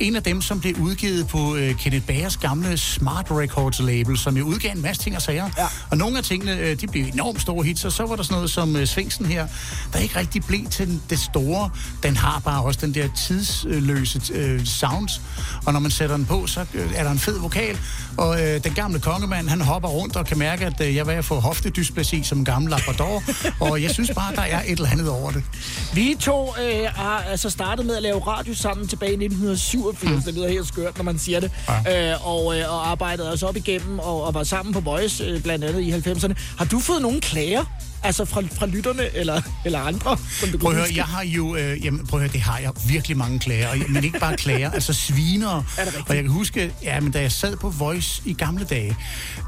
en af dem, som blev udgivet på øh, Kenneth Bagers gamle Smart Records label, som jo udgav en masse ting og sager. Ja. Og nogle af tingene, øh, de blev enormt store hits, og så var der sådan noget som øh, Svingsen her, der ikke rigtig blev til den, det store. Den har bare også den der tidsløse øh, sounds, og når man sætter den på, så øh, er der en fed vokal, og øh, den gamle kongemand, han hopper rundt og kan mærke, at øh, jeg ved at få hoftedysplasi som gammel labrador, og jeg synes bare, der er et eller andet over det. Vi to øh, har altså startet med at lave radio sammen tilbage i 1987. Mm. Det lyder helt skørt, når man siger det. Ja. Øh, og, øh, og arbejdede os op igennem og, og var sammen på Voice, øh, blandt andet i 90'erne. Har du fået nogle klager? Altså fra, fra lytterne eller, eller andre? Som du Prøv at høre, jeg har jo, øh, jamen, prøv at høre, det har jeg virkelig mange klager, men ikke bare klager, altså. Er rigtigt? og jeg kan huske, ja, men da jeg sad på Voice i gamle dage,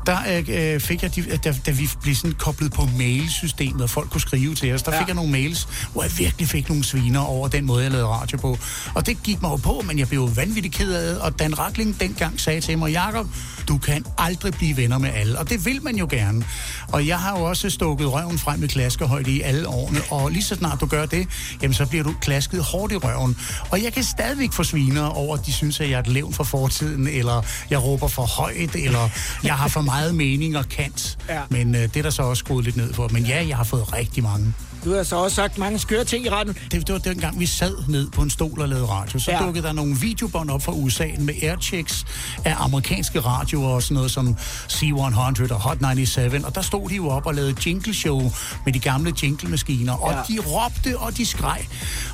der øh, fik jeg, de, da, da vi blev sådan koblet på mailsystemet, og folk kunne skrive til os, der Ja. fik jeg nogle mails, hvor jeg virkelig fik nogle sviner over den måde, jeg lavede radio på. Og det gik mig jo på, men jeg blev jo vanvittigt ked af det, og Dan Rakling dengang sagde til mig, Jakob, du kan aldrig blive venner med alle, og det vil man jo gerne. Og jeg har jo også stukket røven frem med klaskehøjde i alle årene, og lige så snart du gør det, jamen så bliver du klasket hårdt i røven. Og jeg kan stadigvæk få sviner over, at de synes, at jeg er et levn fra fortiden, eller jeg råber for højt, eller jeg har for meget mening og kant. Ja. Men øh, det er der så også skruet lidt ned for. Men ja, jeg har fået rigtig mange. Du har så også sagt mange skøre ting i radioen. Det, det var dengang, vi sad ned på en stol og lavede radio. Så ja. dukkede der nogle videobånd op fra USA med airchecks af amerikanske radioer og sådan noget som C100 og Hot 97. Og der stod de jo op og lavede jingle show med de gamle jingle-maskiner. Og Ja. de råbte, og de skreg.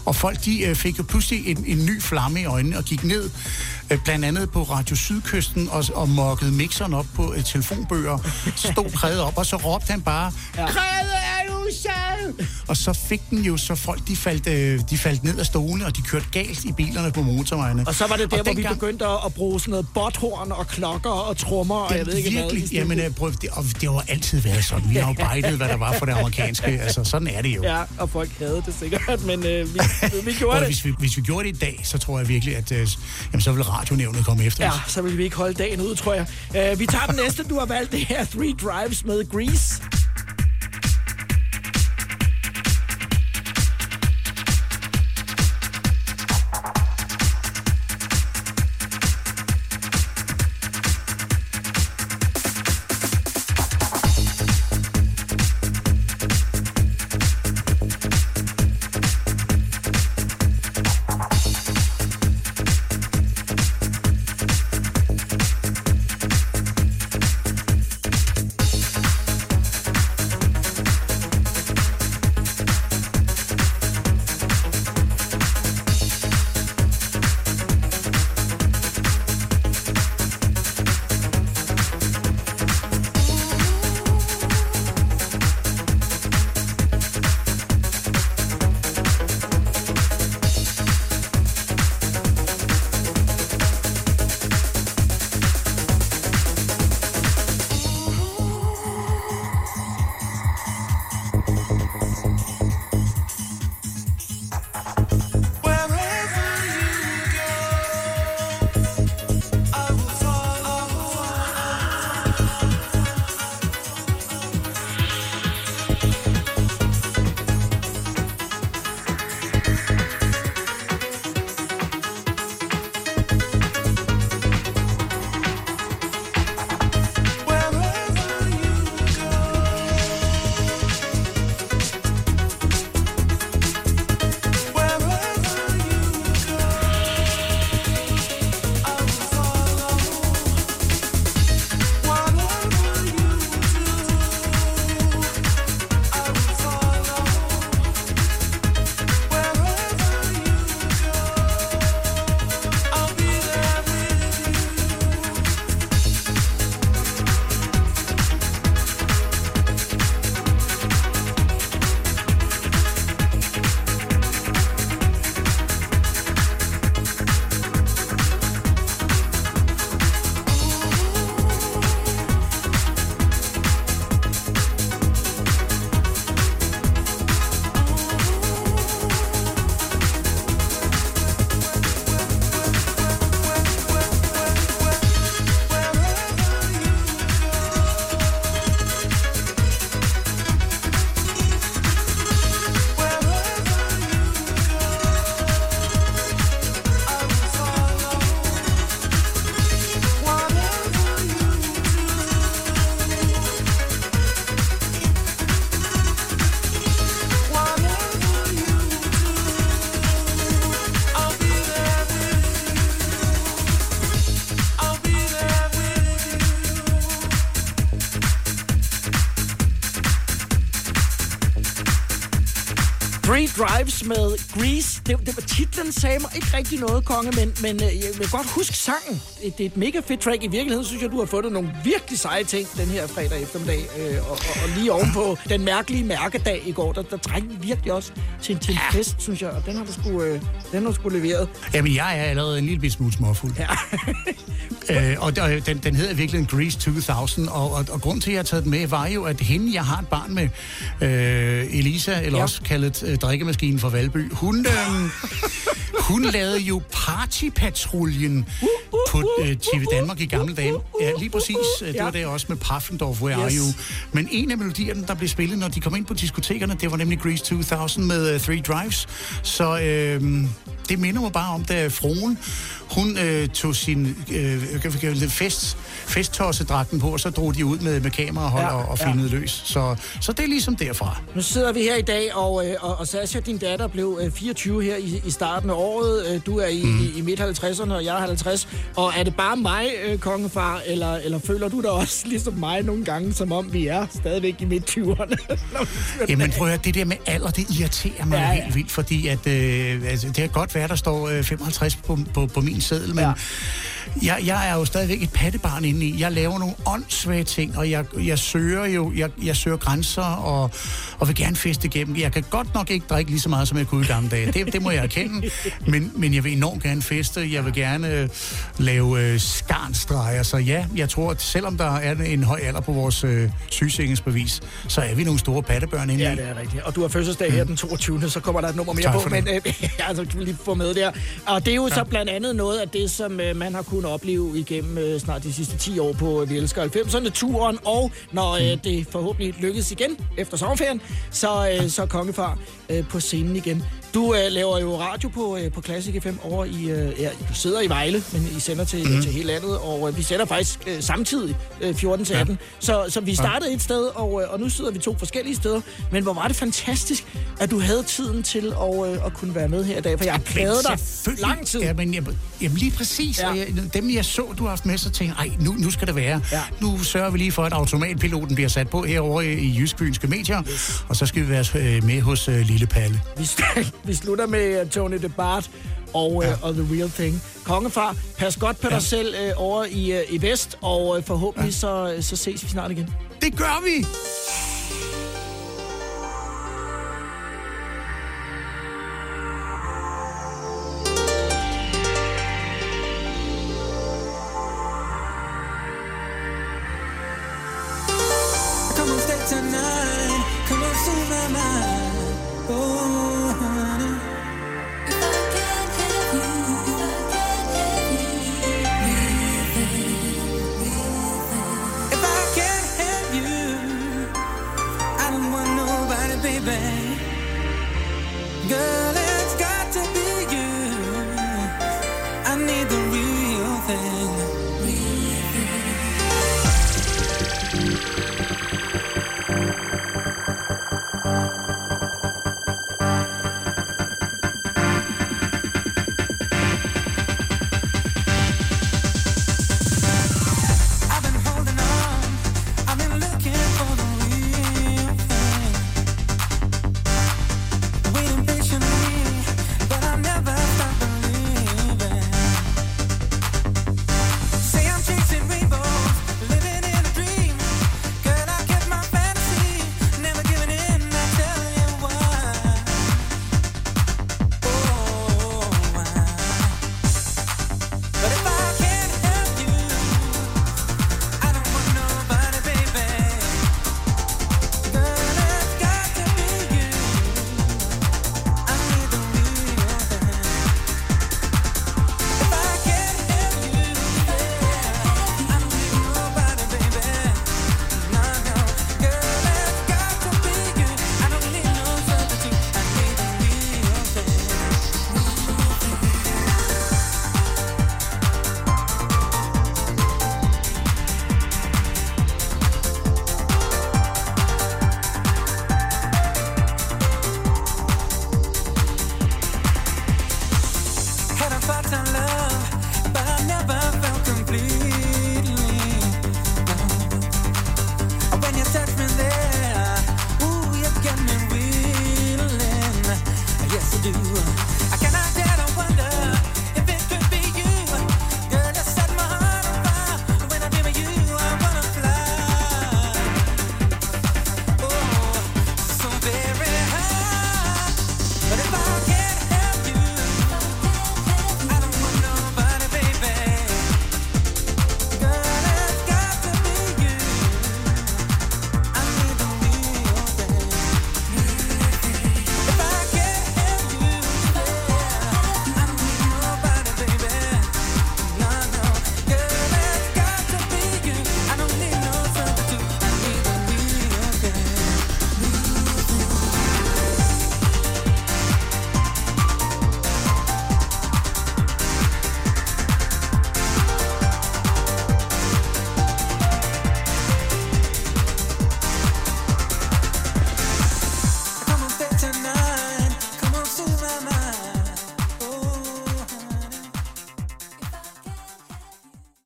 Og folk de øh, fik jo pludselig en, en ny flamme i øjnene og gik ned øh, blandt andet på Radio Sydkysten og, og mokkede mixeren op på øh, telefonbøger. Stod krædet op, og så råbte han bare, Ja. Krædet er usad! Og så fik den jo, så folk de faldt, øh, de faldt ned af stolene, og de kørte galt i bilerne på motorvejene. Og så var det der, hvor vi dengang- begyndte at, at bruge sådan noget botthorn og klokker og trommer, og jeg ved ikke hvad. virkelig, studiet. jamen, øh, prøv, det, og det har altid været sådan. Vi har jo bejdet, hvad der var for det amerikanske. Altså, sådan er det jo. Ja, og folk havde det sikkert, men øh, vi, vi gjorde Og det. hvis, vi, hvis vi gjorde det i dag, så tror jeg virkelig, at øh, jamen, så vil radionævnet komme efter Ja, os. så vil vi ikke holde dagen ud, tror jeg. Uh, vi tager den næste, du har valgt. Det her Three Drives med Grease. Drives med Grease. Det, det var titlen, sagde mig ikke rigtig noget, konge, men, men øh, jeg vil godt huske sangen. Det, det er et mega fedt track. I virkeligheden synes jeg, du har fundet nogle virkelig seje ting den her fredag eftermiddag. Øh, og, og, og lige ovenpå den mærkelige mærkedag i går, der, der trængte vi virkelig også til, til en fest, synes jeg. Og den har du sgu, øh, den har du sgu leveret. Jamen, jeg er allerede en lille smule småfuld. Ja. øh, og den, den hedder virkelig Grease 2000, og, og, og grunden til, at jeg har taget den med, var jo, at hende, jeg har et barn med, øh, Elisa, eller ja. også kaldet øh, drikkemaskinen fra Valby, hun, øh, hun lavede jo Partypatruljen på øh, TV Danmark i gamle dage. Ja, lige præcis. Det var der også med Paffendorf, Where Yes. Are You? Men en af melodierne, der blev spillet, når de kom ind på diskotekerne, det var nemlig Grease 2000 med uh, Three Drives. Så øh, det minder mig bare om, da fruen, hun øh, tog sin øh, det, fest, festtossedragten på, og så drog de ud med, med kamerahold Ja, og, og ja. filmede løs. Så, så det er ligesom derfra. Nu sidder vi her i dag, og, øh, og, og Sasha, din datter, blev øh, 24 her i, i starten af året. Øh, Du er i, mm. i, i midt-50'erne, og jeg er 50. Og er det bare mig, øh, kongefar, eller, eller føler du dig også ligesom mig nogle gange, som om vi er stadigvæk i midt-20'erne? Jamen prøv at høre, det der med alder, det irriterer mig Ja, ja, helt vildt, fordi at, øh, altså, det kan godt være, der står øh, 55 på, på, på min seddel, men Ja. jeg, jeg er jo stadigvæk et pattebarn inde i. Jeg laver nogle åndssvage ting, og jeg, jeg søger jo, jeg, jeg søger grænser, og, og vil gerne feste igennem. Jeg kan godt nok ikke drikke lige så meget, som jeg kunne i gamle dage. Det, det må jeg erkende. Men, men jeg vil enormt gerne feste. Jeg vil gerne øh, lave øh, skarnstreger. Så ja, jeg tror, at selvom der er en høj alder på vores øh, sygesikringsbevis, så er vi nogle store pattebørn inde Ja, i. det er rigtigt. Og du har fødselsdag her den 22. Så kommer der et nummer mere på. Men øh, altså, vi lige få med der. Og det er jo ja. så Ja. blandt andet noget af det, som øh, man har kunnet opleve igennem øh, snart de sidste 10 år på Vi Elsker 90'erne-turen. Og når øh, Mm. det forhåbentlig lykkes igen efter sommerferien, så, øh, så er Kongefar øh, på scenen igen. Du øh, laver jo radio på, øh, på Classic FM over i... Øh, ja, du sidder i Vejle, men I sender til, mm. til hele landet, og øh, vi sender faktisk øh, samtidig øh, 14 til 18. Så, så vi startede et sted, og, øh, og nu sidder vi to forskellige steder. Men hvor var det fantastisk, at du havde tiden til at, øh, at kunne være med her i dag, for jeg har pladet dig lang tid. Ja, men, jamen, jamen lige præcis. Ja. Ja. Jeg, dem, jeg så, du har haft med, så tænkte jeg, "Ej, nu, nu skal det være. Ja. Nu sørger vi lige for, at automatpiloten bliver sat på herovre i, i Jysk-Fynske Medier, yes. og så skal vi være øh, med hos øh, Lille Palle. Vi, vi slutter med uh, Tony DeBart og, ja. Ja. uh, og The Real Thing. Kongefar, pas godt på ja. dig selv uh, over i, uh, i Vest, og uh, forhåbentlig ja. så, så ses vi snart igen. Det gør vi!